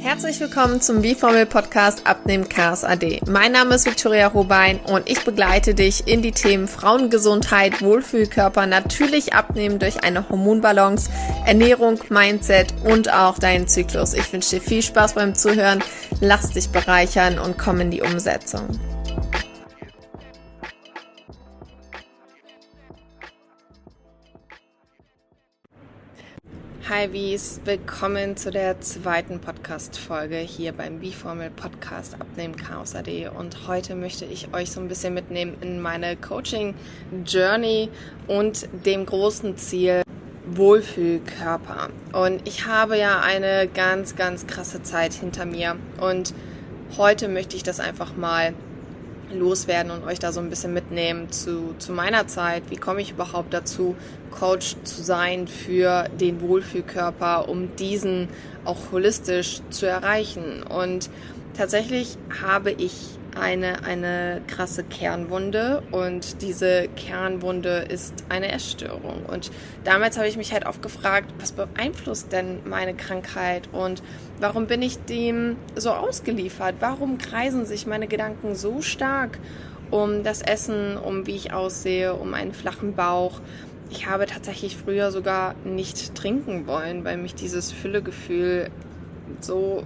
Herzlich willkommen zum B-Formel Podcast Abnehmen Chaos AD. Mein Name ist Victoria Robein und ich begleite dich in die Themen Frauengesundheit, Wohlfühlkörper, natürlich abnehmen durch eine Hormonbalance, Ernährung, Mindset und auch deinen Zyklus. Ich wünsche dir viel Spaß beim Zuhören, lass dich bereichern und komm in die Umsetzung. Hi Wies, willkommen zu der zweiten Podcast-Folge hier beim B-Formel Podcast Abnehmen Chaos AD. Und heute möchte ich euch so ein bisschen mitnehmen in meine Coaching-Journey und dem großen Ziel Wohlfühlkörper. Und ich habe ja eine ganz, ganz krasse Zeit hinter mir. Und heute möchte ich das einfach mal loswerden und euch da so ein bisschen mitnehmen zu, zu meiner Zeit. Wie komme ich überhaupt dazu, Coach zu sein für den Wohlfühlkörper, um diesen auch holistisch zu erreichen? Und tatsächlich habe ich eine, eine krasse Kernwunde und diese Kernwunde ist eine Essstörung. Und damals habe ich mich halt oft gefragt, was beeinflusst denn meine Krankheit und warum bin ich dem so ausgeliefert? Warum kreisen sich meine Gedanken so stark um das Essen, um wie ich aussehe, um einen flachen Bauch? Ich habe tatsächlich früher sogar nicht trinken wollen, weil mich dieses Füllegefühl so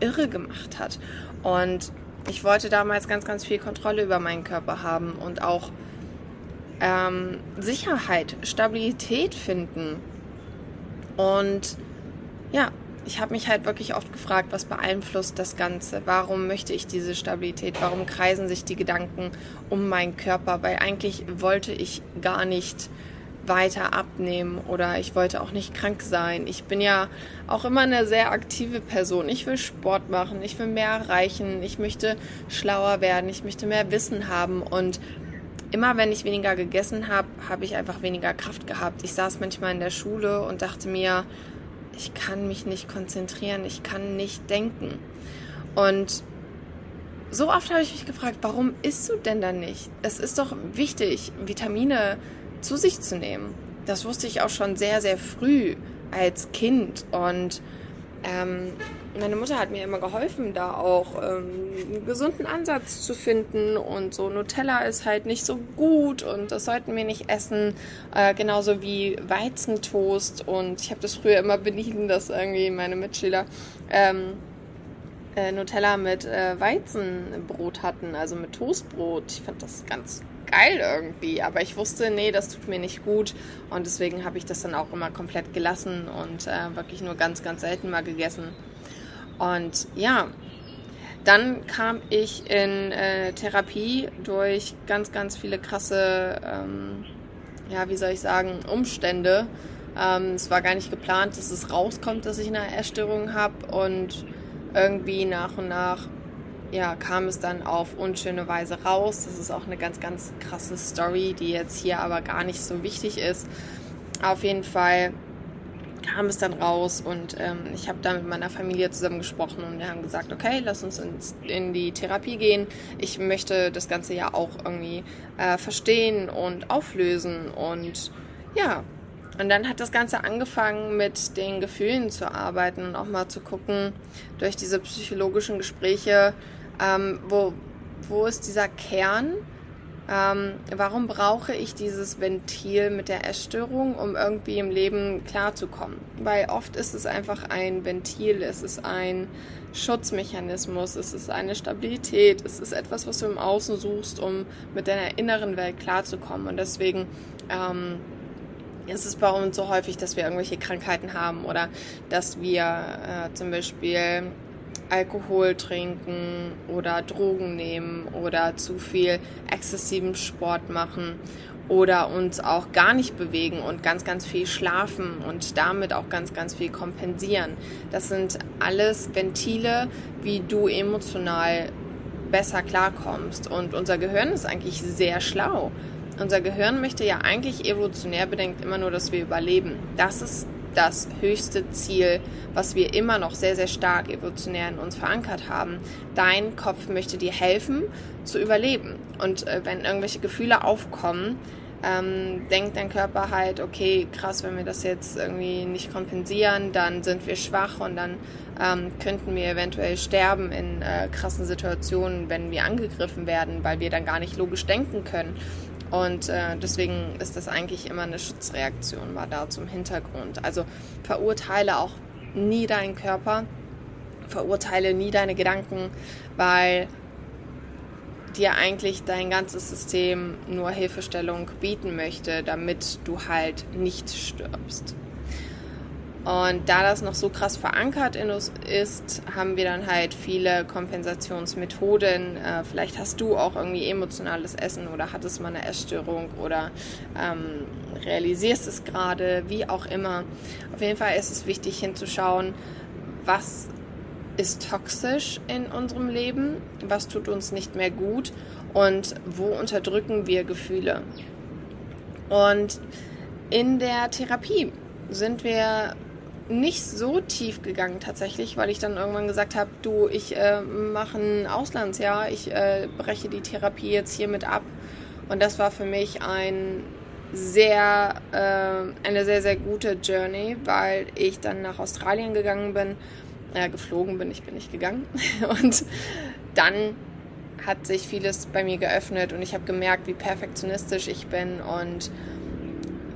irre gemacht hat. Und ich wollte damals ganz, ganz viel Kontrolle über meinen Körper haben und auch ähm, Sicherheit, Stabilität finden. Und ja, ich habe mich halt wirklich oft gefragt, was beeinflusst das Ganze? Warum möchte ich diese Stabilität? Warum kreisen sich die Gedanken um meinen Körper? Weil eigentlich wollte ich gar nicht weiter abnehmen oder ich wollte auch nicht krank sein. Ich bin ja auch immer eine sehr aktive Person. Ich will Sport machen, ich will mehr erreichen, ich möchte schlauer werden, ich möchte mehr Wissen haben und immer wenn ich weniger gegessen habe, habe ich einfach weniger Kraft gehabt. Ich saß manchmal in der Schule und dachte mir, ich kann mich nicht konzentrieren, ich kann nicht denken. Und so oft habe ich mich gefragt, warum isst du denn dann nicht? Es ist doch wichtig, Vitamine zu sich zu nehmen. Das wusste ich auch schon sehr, sehr früh als Kind. Und ähm, meine Mutter hat mir immer geholfen, da auch ähm, einen gesunden Ansatz zu finden. Und so Nutella ist halt nicht so gut und das sollten wir nicht essen. Äh, genauso wie Weizentoast. Und ich habe das früher immer benieden, dass irgendwie meine Mitschüler ähm, äh, Nutella mit äh, Weizenbrot hatten, also mit Toastbrot. Ich fand das ganz geil irgendwie, aber ich wusste, nee, das tut mir nicht gut und deswegen habe ich das dann auch immer komplett gelassen und äh, wirklich nur ganz, ganz selten mal gegessen. Und ja, dann kam ich in äh, Therapie durch ganz, ganz viele krasse, ähm, ja, wie soll ich sagen, Umstände. Ähm, es war gar nicht geplant, dass es rauskommt, dass ich eine Essstörung habe und irgendwie nach und nach ja, kam es dann auf unschöne Weise raus. Das ist auch eine ganz, ganz krasse Story, die jetzt hier aber gar nicht so wichtig ist. Auf jeden Fall kam es dann raus und ähm, ich habe da mit meiner Familie zusammen gesprochen und wir haben gesagt, okay, lass uns ins, in die Therapie gehen. Ich möchte das Ganze ja auch irgendwie äh, verstehen und auflösen und ja, und dann hat das Ganze angefangen, mit den Gefühlen zu arbeiten und auch mal zu gucken, durch diese psychologischen Gespräche, ähm, wo, wo ist dieser Kern? Ähm, warum brauche ich dieses Ventil mit der Essstörung, um irgendwie im Leben klarzukommen? Weil oft ist es einfach ein Ventil, es ist ein Schutzmechanismus, es ist eine Stabilität, es ist etwas, was du im Außen suchst, um mit deiner inneren Welt klarzukommen. Und deswegen ähm, ist es bei uns so häufig, dass wir irgendwelche Krankheiten haben oder dass wir äh, zum Beispiel Alkohol trinken oder Drogen nehmen oder zu viel exzessiven Sport machen oder uns auch gar nicht bewegen und ganz, ganz viel schlafen und damit auch ganz, ganz viel kompensieren. Das sind alles Ventile, wie du emotional besser klarkommst. Und unser Gehirn ist eigentlich sehr schlau. Unser Gehirn möchte ja eigentlich evolutionär bedingt immer nur, dass wir überleben. Das ist das höchste Ziel, was wir immer noch sehr, sehr stark evolutionär in uns verankert haben. Dein Kopf möchte dir helfen zu überleben. Und äh, wenn irgendwelche Gefühle aufkommen, ähm, denkt dein Körper halt, okay, krass, wenn wir das jetzt irgendwie nicht kompensieren, dann sind wir schwach und dann ähm, könnten wir eventuell sterben in äh, krassen Situationen, wenn wir angegriffen werden, weil wir dann gar nicht logisch denken können. Und äh, deswegen ist das eigentlich immer eine Schutzreaktion, war da zum Hintergrund. Also verurteile auch nie deinen Körper, verurteile nie deine Gedanken, weil dir eigentlich dein ganzes System nur Hilfestellung bieten möchte, damit du halt nicht stirbst. Und da das noch so krass verankert in uns ist, haben wir dann halt viele Kompensationsmethoden. Äh, vielleicht hast du auch irgendwie emotionales Essen oder hattest mal eine Essstörung oder ähm, realisierst es gerade, wie auch immer. Auf jeden Fall ist es wichtig hinzuschauen, was ist toxisch in unserem Leben, was tut uns nicht mehr gut und wo unterdrücken wir Gefühle. Und in der Therapie sind wir nicht so tief gegangen tatsächlich, weil ich dann irgendwann gesagt habe, du, ich äh, mache ein Auslandsjahr, ich äh, breche die Therapie jetzt hiermit ab. Und das war für mich ein sehr, äh, eine sehr, sehr gute Journey, weil ich dann nach Australien gegangen bin, äh, geflogen bin, ich bin nicht gegangen. Und dann hat sich vieles bei mir geöffnet und ich habe gemerkt, wie perfektionistisch ich bin und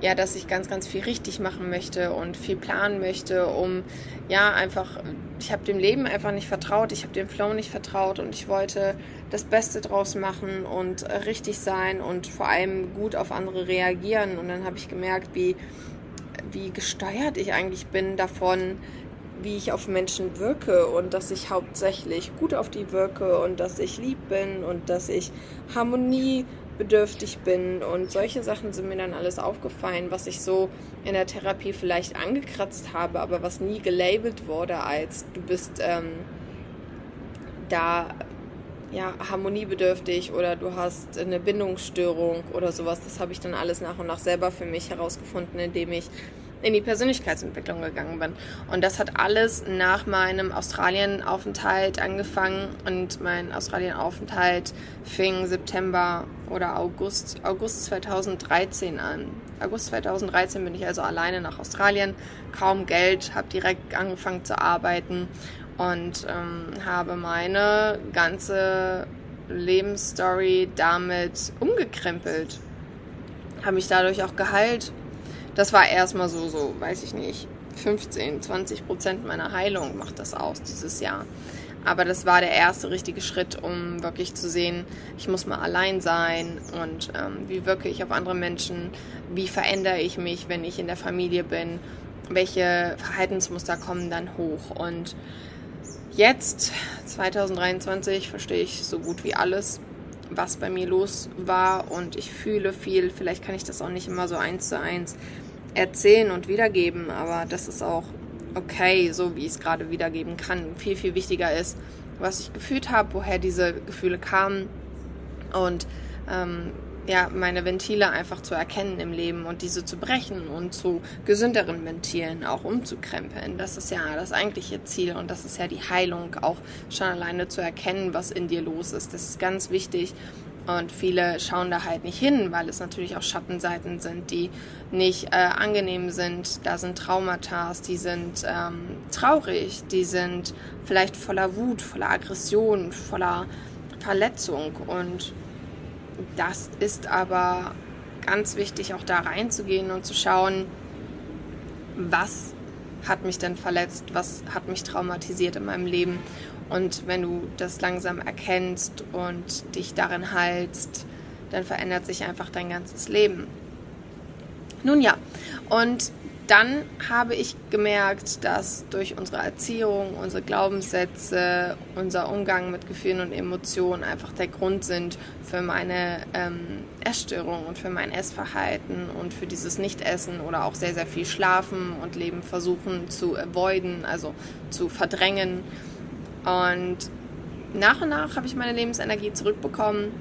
ja, dass ich ganz, ganz viel richtig machen möchte und viel planen möchte, um ja einfach, ich habe dem Leben einfach nicht vertraut, ich habe dem Flow nicht vertraut und ich wollte das Beste draus machen und richtig sein und vor allem gut auf andere reagieren. Und dann habe ich gemerkt, wie, wie gesteuert ich eigentlich bin davon, wie ich auf Menschen wirke und dass ich hauptsächlich gut auf die wirke und dass ich lieb bin und dass ich Harmonie bedürftig bin und solche Sachen sind mir dann alles aufgefallen, was ich so in der Therapie vielleicht angekratzt habe, aber was nie gelabelt wurde als du bist ähm, da ja harmoniebedürftig oder du hast eine Bindungsstörung oder sowas. Das habe ich dann alles nach und nach selber für mich herausgefunden, indem ich in die Persönlichkeitsentwicklung gegangen bin. Und das hat alles nach meinem Australienaufenthalt angefangen und mein Australienaufenthalt fing September oder August, August 2013 an. August 2013 bin ich also alleine nach Australien, kaum Geld, habe direkt angefangen zu arbeiten und ähm, habe meine ganze Lebensstory damit umgekrempelt. Habe mich dadurch auch geheilt das war erstmal so, so, weiß ich nicht, 15, 20 Prozent meiner Heilung macht das aus dieses Jahr. Aber das war der erste richtige Schritt, um wirklich zu sehen, ich muss mal allein sein und ähm, wie wirke ich auf andere Menschen, wie verändere ich mich, wenn ich in der Familie bin, welche Verhaltensmuster kommen dann hoch. Und jetzt, 2023, verstehe ich so gut wie alles, was bei mir los war und ich fühle viel. Vielleicht kann ich das auch nicht immer so eins zu eins erzählen und wiedergeben, aber das ist auch okay, so wie ich es gerade wiedergeben kann. Viel, viel wichtiger ist, was ich gefühlt habe, woher diese Gefühle kamen und ähm, ja, meine Ventile einfach zu erkennen im Leben und diese zu brechen und zu gesünderen Ventilen auch umzukrempeln. Das ist ja das eigentliche Ziel und das ist ja die Heilung, auch schon alleine zu erkennen, was in dir los ist. Das ist ganz wichtig und viele schauen da halt nicht hin, weil es natürlich auch Schattenseiten sind, die nicht äh, angenehm sind. Da sind Traumata, die sind ähm, traurig, die sind vielleicht voller Wut, voller Aggression, voller Verletzung. Und das ist aber ganz wichtig, auch da reinzugehen und zu schauen, was hat mich denn verletzt, was hat mich traumatisiert in meinem Leben und wenn du das langsam erkennst und dich darin heilst, dann verändert sich einfach dein ganzes Leben. Nun ja, und dann habe ich gemerkt, dass durch unsere Erziehung, unsere Glaubenssätze, unser Umgang mit Gefühlen und Emotionen einfach der Grund sind für meine ähm, Essstörung und für mein Essverhalten und für dieses Nichtessen oder auch sehr, sehr viel Schlafen und Leben versuchen zu avoiden, also zu verdrängen. Und nach und nach habe ich meine Lebensenergie zurückbekommen,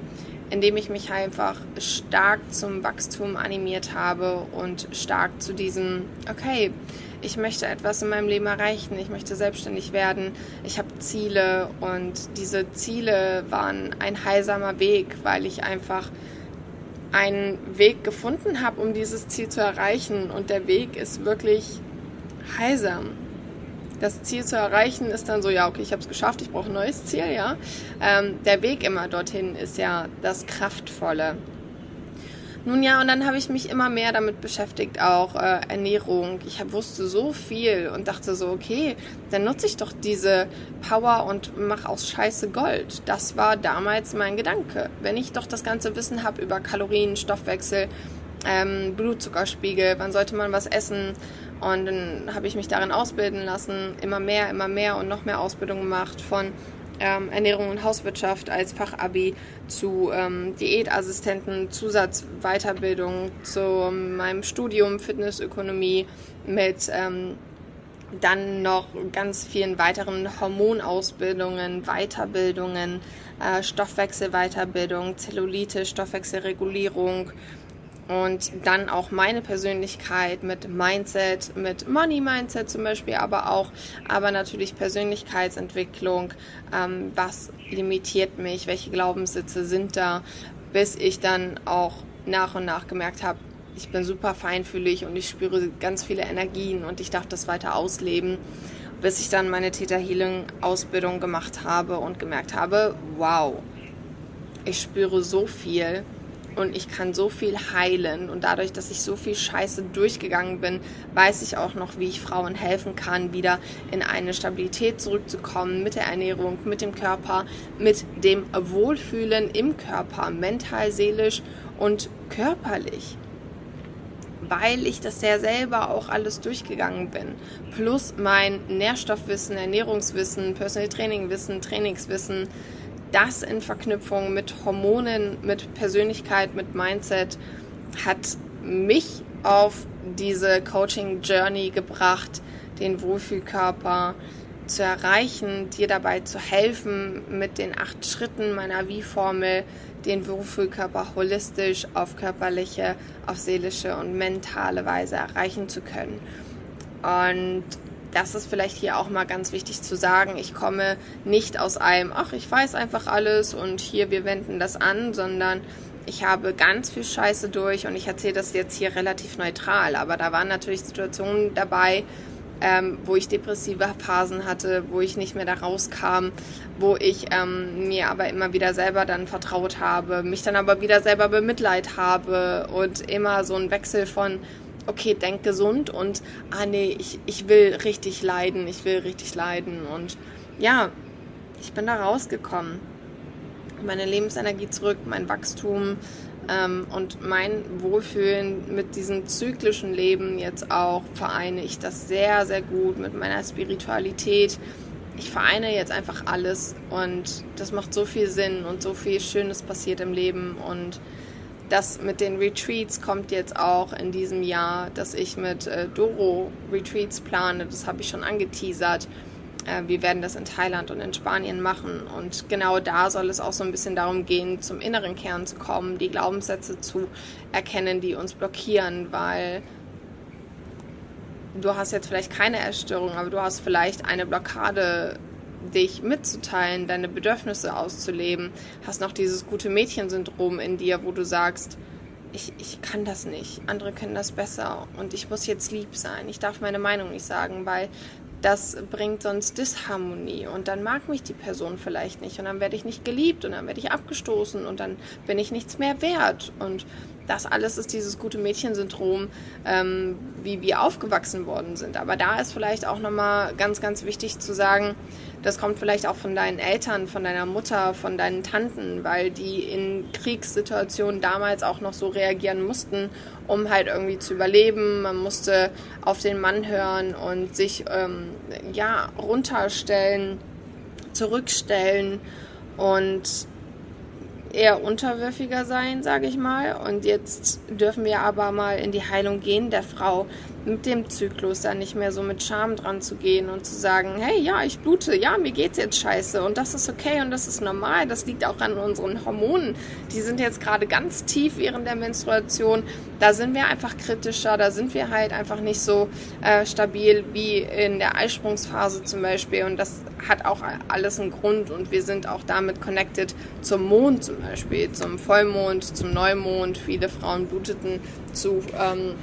indem ich mich einfach stark zum Wachstum animiert habe und stark zu diesem, okay, ich möchte etwas in meinem Leben erreichen, ich möchte selbstständig werden, ich habe Ziele und diese Ziele waren ein heilsamer Weg, weil ich einfach einen Weg gefunden habe, um dieses Ziel zu erreichen. Und der Weg ist wirklich heilsam. Das Ziel zu erreichen ist dann so, ja, okay, ich habe es geschafft, ich brauche ein neues Ziel, ja. Ähm, der Weg immer dorthin ist ja das Kraftvolle. Nun ja, und dann habe ich mich immer mehr damit beschäftigt, auch äh, Ernährung. Ich hab, wusste so viel und dachte so, okay, dann nutze ich doch diese Power und mache aus Scheiße Gold. Das war damals mein Gedanke. Wenn ich doch das ganze Wissen habe über Kalorien, Stoffwechsel, ähm, Blutzuckerspiegel, wann sollte man was essen. Und dann habe ich mich darin ausbilden lassen, immer mehr, immer mehr und noch mehr Ausbildung gemacht von ähm, Ernährung und Hauswirtschaft als Fachabi zu ähm, Diätassistenten, Zusatzweiterbildung zu meinem Studium Fitnessökonomie mit ähm, dann noch ganz vielen weiteren Hormonausbildungen, Weiterbildungen, äh, Stoffwechselweiterbildung, Zellulite, Stoffwechselregulierung, und dann auch meine Persönlichkeit mit Mindset, mit Money Mindset zum Beispiel, aber auch, aber natürlich Persönlichkeitsentwicklung. Ähm, was limitiert mich? Welche Glaubenssitze sind da? Bis ich dann auch nach und nach gemerkt habe, ich bin super feinfühlig und ich spüre ganz viele Energien und ich darf das weiter ausleben, bis ich dann meine Theta Healing Ausbildung gemacht habe und gemerkt habe, wow, ich spüre so viel und ich kann so viel heilen. Und dadurch, dass ich so viel Scheiße durchgegangen bin, weiß ich auch noch, wie ich Frauen helfen kann, wieder in eine Stabilität zurückzukommen mit der Ernährung, mit dem Körper, mit dem Wohlfühlen im Körper, mental, seelisch und körperlich. Weil ich das ja selber auch alles durchgegangen bin. Plus mein Nährstoffwissen, Ernährungswissen, Personal Training Wissen, Trainingswissen, das in Verknüpfung mit Hormonen, mit Persönlichkeit, mit Mindset hat mich auf diese Coaching Journey gebracht, den Wohlfühlkörper zu erreichen, dir dabei zu helfen, mit den acht Schritten meiner Wie-Formel den Wohlfühlkörper holistisch auf körperliche, auf seelische und mentale Weise erreichen zu können. Und das ist vielleicht hier auch mal ganz wichtig zu sagen. Ich komme nicht aus einem, ach, ich weiß einfach alles und hier, wir wenden das an, sondern ich habe ganz viel Scheiße durch und ich erzähle das jetzt hier relativ neutral. Aber da waren natürlich Situationen dabei, ähm, wo ich depressive Phasen hatte, wo ich nicht mehr da rauskam, wo ich ähm, mir aber immer wieder selber dann vertraut habe, mich dann aber wieder selber bemitleid habe und immer so ein Wechsel von okay, denk gesund und ah nee, ich, ich will richtig leiden, ich will richtig leiden. Und ja, ich bin da rausgekommen. Meine Lebensenergie zurück, mein Wachstum ähm, und mein Wohlfühlen mit diesem zyklischen Leben jetzt auch vereine ich das sehr, sehr gut mit meiner Spiritualität. Ich vereine jetzt einfach alles und das macht so viel Sinn und so viel Schönes passiert im Leben und das mit den Retreats kommt jetzt auch in diesem Jahr, dass ich mit äh, Doro Retreats plane. Das habe ich schon angeteasert. Äh, wir werden das in Thailand und in Spanien machen. Und genau da soll es auch so ein bisschen darum gehen, zum inneren Kern zu kommen, die Glaubenssätze zu erkennen, die uns blockieren, weil du hast jetzt vielleicht keine Essstörung, aber du hast vielleicht eine Blockade dich mitzuteilen, deine Bedürfnisse auszuleben, hast noch dieses gute Mädchensyndrom in dir, wo du sagst, ich, ich kann das nicht, andere können das besser und ich muss jetzt lieb sein, ich darf meine Meinung nicht sagen, weil das bringt sonst Disharmonie. Und dann mag mich die Person vielleicht nicht und dann werde ich nicht geliebt und dann werde ich abgestoßen und dann bin ich nichts mehr wert. Und das alles ist dieses gute Mädchensyndrom, ähm, wie wir aufgewachsen worden sind. Aber da ist vielleicht auch nochmal ganz, ganz wichtig zu sagen, das kommt vielleicht auch von deinen Eltern, von deiner Mutter, von deinen Tanten, weil die in Kriegssituationen damals auch noch so reagieren mussten, um halt irgendwie zu überleben. Man musste auf den Mann hören und sich ähm, ja runterstellen, zurückstellen und eher unterwürfiger sein, sage ich mal. Und jetzt dürfen wir aber mal in die Heilung gehen der Frau mit dem Zyklus dann nicht mehr so mit Scham dran zu gehen und zu sagen, hey, ja, ich blute, ja, mir geht's jetzt scheiße und das ist okay und das ist normal. Das liegt auch an unseren Hormonen. Die sind jetzt gerade ganz tief während der Menstruation. Da sind wir einfach kritischer, da sind wir halt einfach nicht so äh, stabil wie in der Eisprungsphase zum Beispiel und das hat auch alles einen Grund und wir sind auch damit connected zum Mond zum Beispiel, zum Vollmond, zum Neumond. Viele Frauen bluteten zu ähm,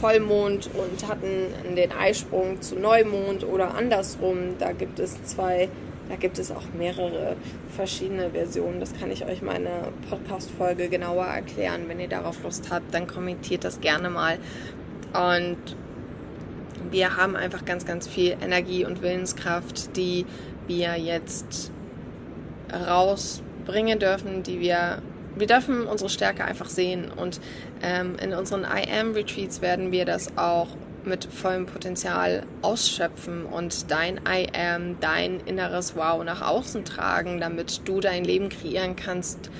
Vollmond und hatten den Eisprung zu Neumond oder andersrum. Da gibt es zwei, da gibt es auch mehrere verschiedene Versionen. Das kann ich euch meine Podcast-Folge genauer erklären. Wenn ihr darauf Lust habt, dann kommentiert das gerne mal. Und wir haben einfach ganz, ganz viel Energie und Willenskraft, die wir jetzt rausbringen dürfen, die wir wir dürfen unsere Stärke einfach sehen und ähm, in unseren I Am Retreats werden wir das auch mit vollem Potenzial ausschöpfen und dein I Am, dein inneres Wow nach außen tragen, damit du dein Leben kreieren kannst,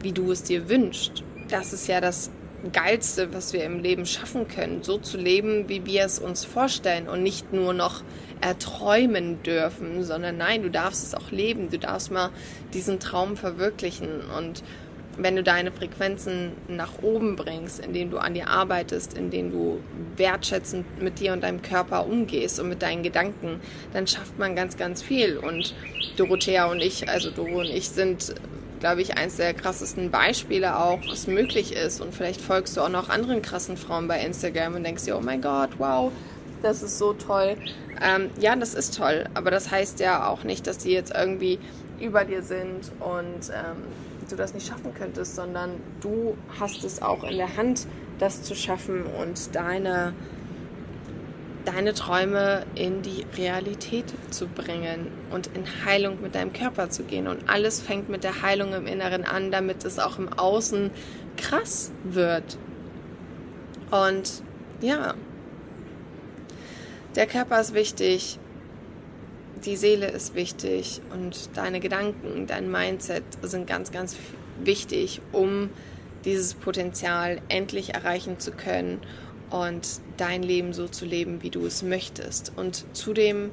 wie du es dir wünschst. Das ist ja das Geilste, was wir im Leben schaffen können, so zu leben, wie wir es uns vorstellen und nicht nur noch erträumen dürfen, sondern nein, du darfst es auch leben, du darfst mal diesen Traum verwirklichen und wenn du deine Frequenzen nach oben bringst, indem du an dir arbeitest, indem du wertschätzend mit dir und deinem Körper umgehst und mit deinen Gedanken, dann schafft man ganz, ganz viel. Und Dorothea und ich, also Doro und ich sind, glaube ich, eins der krassesten Beispiele auch, was möglich ist. Und vielleicht folgst du auch noch anderen krassen Frauen bei Instagram und denkst dir, oh mein Gott, wow, das ist so toll. Ähm, ja, das ist toll, aber das heißt ja auch nicht, dass die jetzt irgendwie über dir sind und ähm, du das nicht schaffen könntest, sondern du hast es auch in der Hand, das zu schaffen und deine, deine Träume in die Realität zu bringen und in Heilung mit deinem Körper zu gehen. Und alles fängt mit der Heilung im Inneren an, damit es auch im Außen krass wird. Und ja, der Körper ist wichtig, die Seele ist wichtig und deine Gedanken, dein Mindset sind ganz, ganz wichtig, um dieses Potenzial endlich erreichen zu können und dein Leben so zu leben, wie du es möchtest. Und zudem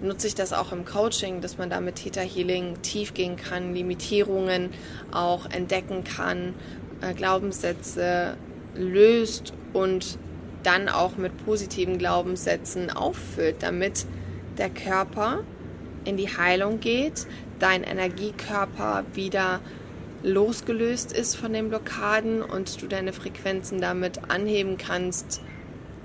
nutze ich das auch im Coaching, dass man da mit Theta Healing tief gehen kann, Limitierungen auch entdecken kann, äh, Glaubenssätze löst und dann auch mit positiven Glaubenssätzen auffüllt, damit der Körper in die Heilung geht, dein Energiekörper wieder losgelöst ist von den Blockaden und du deine Frequenzen damit anheben kannst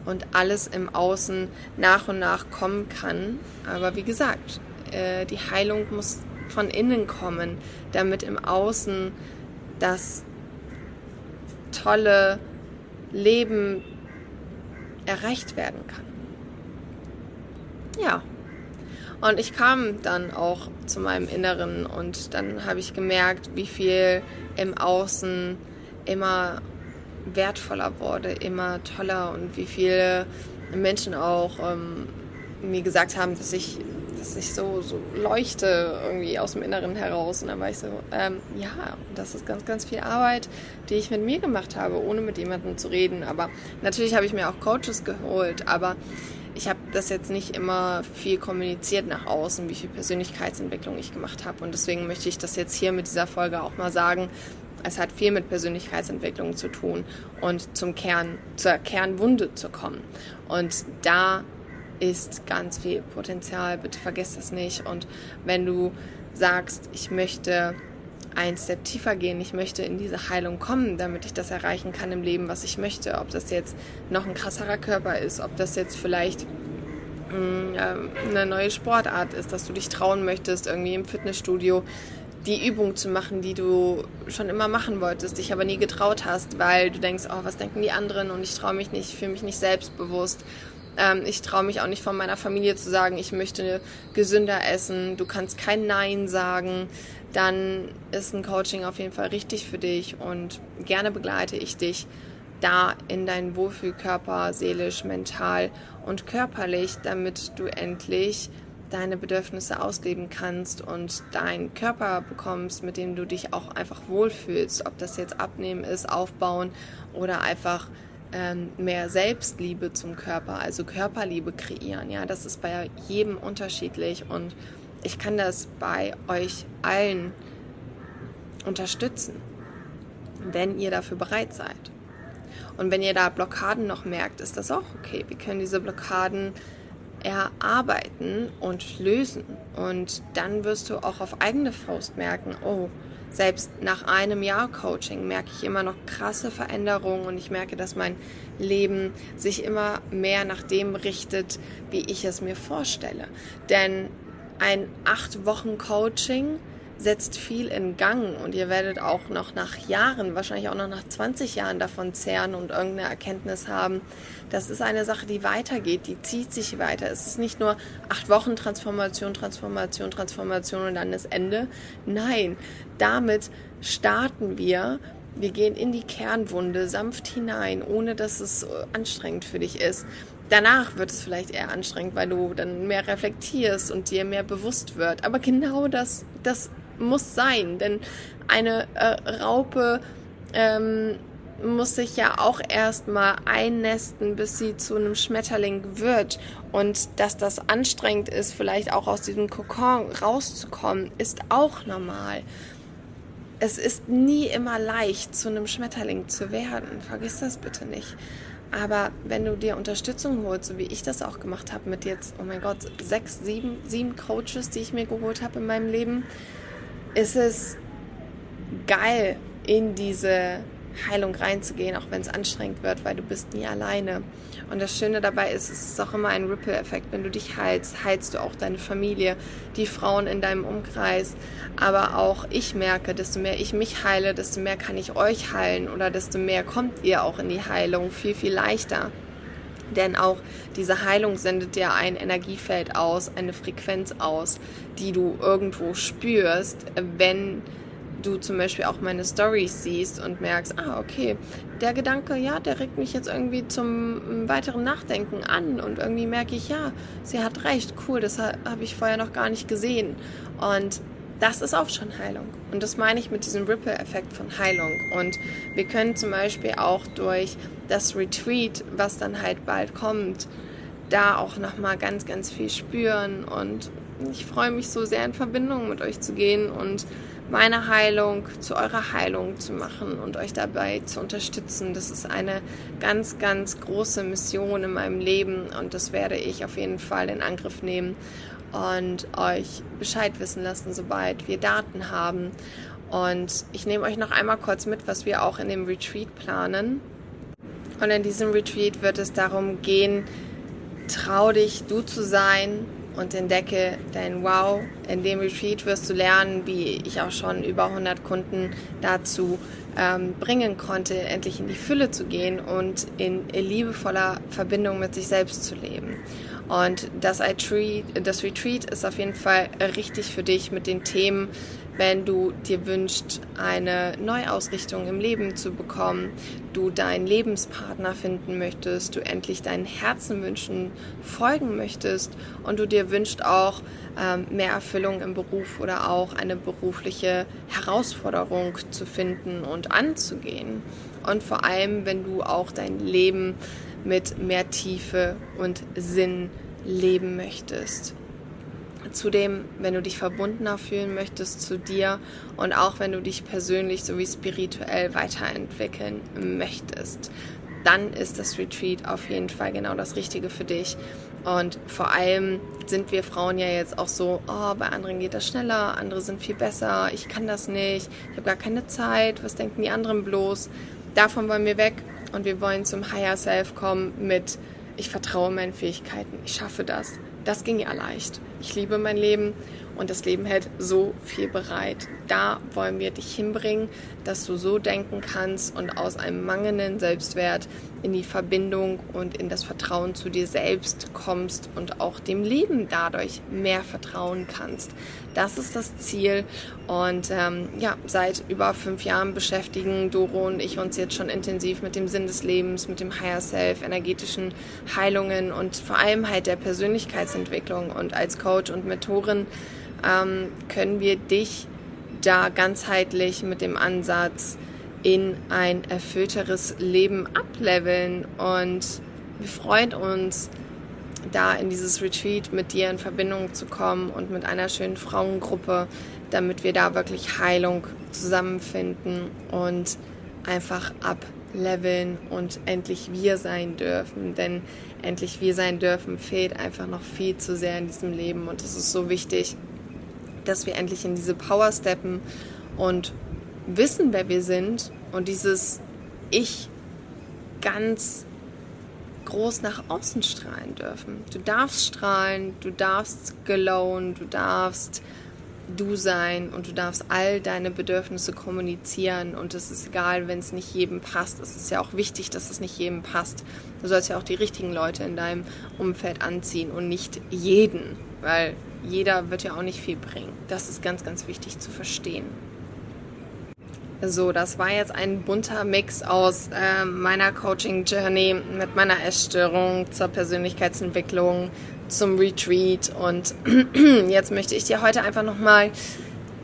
und alles im Außen nach und nach kommen kann. Aber wie gesagt, äh, die Heilung muss von innen kommen, damit im Außen das tolle Leben erreicht werden kann. Ja, und ich kam dann auch zu meinem Inneren und dann habe ich gemerkt, wie viel im Außen immer wertvoller wurde, immer toller und wie viele Menschen auch ähm, mir gesagt haben, dass ich, dass ich so, so leuchte irgendwie aus dem Inneren heraus. Und dann war ich so, ähm, ja, das ist ganz, ganz viel Arbeit, die ich mit mir gemacht habe, ohne mit jemandem zu reden. Aber natürlich habe ich mir auch Coaches geholt, aber ich habe das jetzt nicht immer viel kommuniziert nach außen, wie viel Persönlichkeitsentwicklung ich gemacht habe. Und deswegen möchte ich das jetzt hier mit dieser Folge auch mal sagen. Es hat viel mit Persönlichkeitsentwicklung zu tun und zum Kern, zur Kernwunde zu kommen. Und da ist ganz viel Potenzial. Bitte vergesst das nicht. Und wenn du sagst, ich möchte ein Step tiefer gehen. Ich möchte in diese Heilung kommen, damit ich das erreichen kann im Leben, was ich möchte. Ob das jetzt noch ein krasserer Körper ist, ob das jetzt vielleicht mm, eine neue Sportart ist, dass du dich trauen möchtest, irgendwie im Fitnessstudio die Übung zu machen, die du schon immer machen wolltest, dich aber nie getraut hast, weil du denkst, oh, was denken die anderen und ich traue mich nicht, fühle mich nicht selbstbewusst. Ähm, ich traue mich auch nicht von meiner Familie zu sagen, ich möchte gesünder essen. Du kannst kein Nein sagen dann ist ein Coaching auf jeden Fall richtig für dich und gerne begleite ich dich da in deinen Wohlfühlkörper, seelisch, mental und körperlich, damit du endlich deine Bedürfnisse ausleben kannst und deinen Körper bekommst, mit dem du dich auch einfach wohlfühlst. Ob das jetzt abnehmen ist, aufbauen oder einfach ähm, mehr Selbstliebe zum Körper, also Körperliebe kreieren. Ja, das ist bei jedem unterschiedlich und ich kann das bei euch allen unterstützen, wenn ihr dafür bereit seid. Und wenn ihr da Blockaden noch merkt, ist das auch okay. Wir können diese Blockaden erarbeiten und lösen. Und dann wirst du auch auf eigene Faust merken, oh, selbst nach einem Jahr Coaching merke ich immer noch krasse Veränderungen und ich merke, dass mein Leben sich immer mehr nach dem richtet, wie ich es mir vorstelle. Denn ein acht Wochen Coaching setzt viel in Gang und ihr werdet auch noch nach Jahren, wahrscheinlich auch noch nach 20 Jahren davon zehren und irgendeine Erkenntnis haben. Das ist eine Sache, die weitergeht, die zieht sich weiter. Es ist nicht nur acht Wochen Transformation, Transformation, Transformation und dann das Ende. Nein, damit starten wir wir gehen in die Kernwunde sanft hinein, ohne dass es anstrengend für dich ist. Danach wird es vielleicht eher anstrengend, weil du dann mehr reflektierst und dir mehr bewusst wird. Aber genau das, das muss sein, denn eine äh, Raupe ähm, muss sich ja auch erstmal einnästen, bis sie zu einem Schmetterling wird. Und dass das anstrengend ist, vielleicht auch aus diesem Kokon rauszukommen, ist auch normal. Es ist nie immer leicht, zu einem Schmetterling zu werden. Vergiss das bitte nicht. Aber wenn du dir Unterstützung holst, so wie ich das auch gemacht habe mit jetzt, oh mein Gott, sechs, sieben, sieben Coaches, die ich mir geholt habe in meinem Leben, ist es geil, in diese Heilung reinzugehen, auch wenn es anstrengend wird, weil du bist nie alleine. Und das Schöne dabei ist, es ist auch immer ein Ripple-Effekt. Wenn du dich heilst, heilst du auch deine Familie, die Frauen in deinem Umkreis. Aber auch ich merke, desto mehr ich mich heile, desto mehr kann ich euch heilen oder desto mehr kommt ihr auch in die Heilung viel, viel leichter. Denn auch diese Heilung sendet dir ein Energiefeld aus, eine Frequenz aus, die du irgendwo spürst, wenn zum Beispiel auch meine Stories siehst und merkst, ah, okay, der Gedanke, ja, der regt mich jetzt irgendwie zum weiteren Nachdenken an und irgendwie merke ich, ja, sie hat recht, cool, das habe ich vorher noch gar nicht gesehen. Und das ist auch schon Heilung. Und das meine ich mit diesem Ripple-Effekt von Heilung. Und wir können zum Beispiel auch durch das Retreat, was dann halt bald kommt, da auch nochmal ganz, ganz viel spüren. Und ich freue mich so sehr in Verbindung mit euch zu gehen und meine Heilung zu eurer Heilung zu machen und euch dabei zu unterstützen. Das ist eine ganz, ganz große Mission in meinem Leben und das werde ich auf jeden Fall in Angriff nehmen und euch Bescheid wissen lassen, sobald wir Daten haben. Und ich nehme euch noch einmal kurz mit, was wir auch in dem Retreat planen. Und in diesem Retreat wird es darum gehen, trau dich, du zu sein und entdecke dein Wow. In dem Retreat wirst du lernen, wie ich auch schon über 100 Kunden dazu ähm, bringen konnte, endlich in die Fülle zu gehen und in liebevoller Verbindung mit sich selbst zu leben. Und das Retreat, das Retreat ist auf jeden Fall richtig für dich mit den Themen, wenn du dir wünschst, eine Neuausrichtung im Leben zu bekommen, du deinen Lebenspartner finden möchtest, du endlich deinen Herzenwünschen folgen möchtest und du dir wünschst auch ähm, mehr Erfüllung im Beruf oder auch eine berufliche Herausforderung zu finden und anzugehen. Und vor allem, wenn du auch dein Leben mit mehr Tiefe und Sinn leben möchtest. Zudem, wenn du dich verbundener fühlen möchtest zu dir und auch wenn du dich persönlich sowie spirituell weiterentwickeln möchtest, dann ist das Retreat auf jeden Fall genau das Richtige für dich. Und vor allem sind wir Frauen ja jetzt auch so, oh, bei anderen geht das schneller, andere sind viel besser, ich kann das nicht, ich habe gar keine Zeit, was denken die anderen bloß? Davon wollen wir weg und wir wollen zum Higher Self kommen mit, ich vertraue meinen Fähigkeiten, ich schaffe das. Das ging ja leicht. Ich liebe mein Leben und das Leben hält so viel bereit. Da wollen wir dich hinbringen, dass du so denken kannst und aus einem mangelnden Selbstwert in die Verbindung und in das Vertrauen zu dir selbst kommst und auch dem Leben dadurch mehr vertrauen kannst. Das ist das Ziel. Und ähm, ja, seit über fünf Jahren beschäftigen Doro und ich uns jetzt schon intensiv mit dem Sinn des Lebens, mit dem Higher Self, energetischen Heilungen und vor allem halt der Persönlichkeitsentwicklung. Und als Coach und Mentorin ähm, können wir dich da ganzheitlich mit dem Ansatz in ein erfüllteres Leben ableveln. Und wir freuen uns, da in dieses Retreat mit dir in Verbindung zu kommen und mit einer schönen Frauengruppe, damit wir da wirklich Heilung zusammenfinden und einfach ableveln und endlich wir sein dürfen. Denn endlich wir sein dürfen fehlt einfach noch viel zu sehr in diesem Leben und es ist so wichtig, dass wir endlich in diese Power steppen und wissen, wer wir sind und dieses Ich ganz groß nach außen strahlen dürfen. Du darfst strahlen, du darfst glowen, du darfst du sein und du darfst all deine Bedürfnisse kommunizieren und es ist egal, wenn es nicht jedem passt. Es ist ja auch wichtig, dass es nicht jedem passt. Du sollst ja auch die richtigen Leute in deinem Umfeld anziehen und nicht jeden, weil jeder wird ja auch nicht viel bringen. Das ist ganz, ganz wichtig zu verstehen. So, das war jetzt ein bunter Mix aus äh, meiner Coaching Journey mit meiner Essstörung zur Persönlichkeitsentwicklung, zum Retreat und jetzt möchte ich dir heute einfach nochmal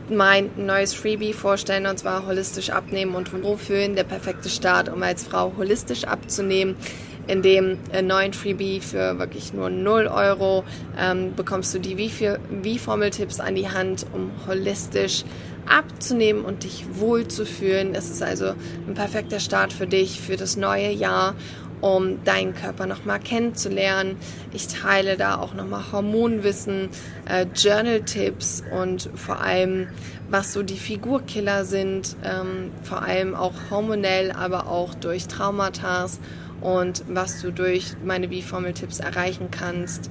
mein neues Freebie vorstellen und zwar holistisch abnehmen und wohlfühlen, der perfekte Start, um als Frau holistisch abzunehmen. In dem äh, neuen Freebie für wirklich nur 0 Euro ähm, bekommst du die Wie-Formel-Tipps an die Hand, um holistisch abzunehmen und dich wohlzufühlen. Es ist also ein perfekter Start für dich, für das neue Jahr um deinen Körper nochmal kennenzulernen. Ich teile da auch nochmal Hormonwissen, äh, Journal-Tipps und vor allem, was so die Figurkiller sind, ähm, vor allem auch hormonell, aber auch durch Traumata und was du durch meine B-Formel-Tipps erreichen kannst.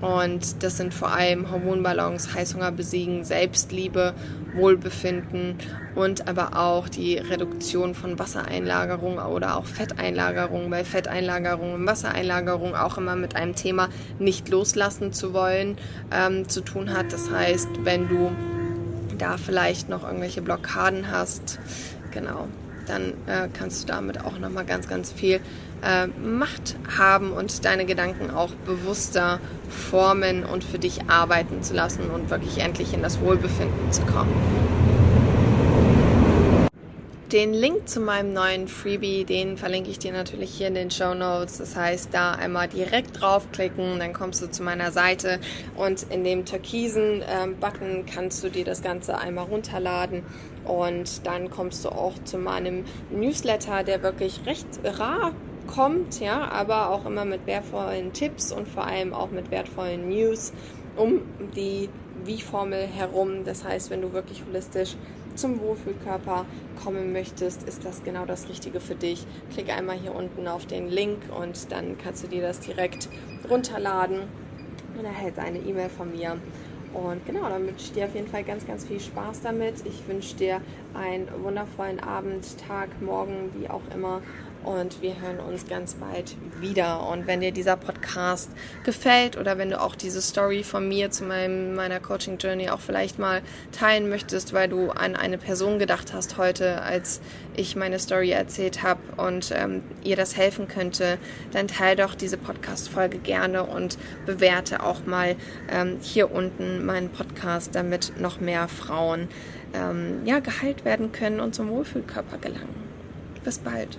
Und das sind vor allem Hormonbalance, Heißhunger besiegen, Selbstliebe, Wohlbefinden und aber auch die Reduktion von Wassereinlagerung oder auch Fetteinlagerung, weil Fetteinlagerung und Wassereinlagerung auch immer mit einem Thema nicht loslassen zu wollen ähm, zu tun hat. Das heißt, wenn du da vielleicht noch irgendwelche Blockaden hast, genau, dann äh, kannst du damit auch nochmal ganz, ganz viel äh, Macht haben und deine Gedanken auch bewusster formen und für dich arbeiten zu lassen und wirklich endlich in das Wohlbefinden zu kommen. Den Link zu meinem neuen Freebie, den verlinke ich dir natürlich hier in den Show Notes. Das heißt, da einmal direkt draufklicken, dann kommst du zu meiner Seite und in dem türkisen ähm, Button kannst du dir das Ganze einmal runterladen und dann kommst du auch zu meinem Newsletter, der wirklich recht rar kommt, ja, aber auch immer mit wertvollen Tipps und vor allem auch mit wertvollen News um die Wie-Formel herum. Das heißt, wenn du wirklich holistisch zum Wohlfühlkörper kommen möchtest, ist das genau das Richtige für dich. Klick einmal hier unten auf den Link und dann kannst du dir das direkt runterladen und erhältst eine E-Mail von mir. Und genau, dann wünsche ich dir auf jeden Fall ganz, ganz viel Spaß damit. Ich wünsche dir einen wundervollen Abend, Tag, Morgen, wie auch immer und wir hören uns ganz bald wieder. Und wenn dir dieser Podcast gefällt oder wenn du auch diese Story von mir zu meinem, meiner Coaching Journey auch vielleicht mal teilen möchtest, weil du an eine Person gedacht hast heute, als ich meine Story erzählt habe und ähm, ihr das helfen könnte, dann teile doch diese Podcast-Folge gerne und bewerte auch mal ähm, hier unten meinen Podcast, damit noch mehr Frauen ähm, ja, geheilt werden können und zum Wohlfühlkörper gelangen. Bis bald.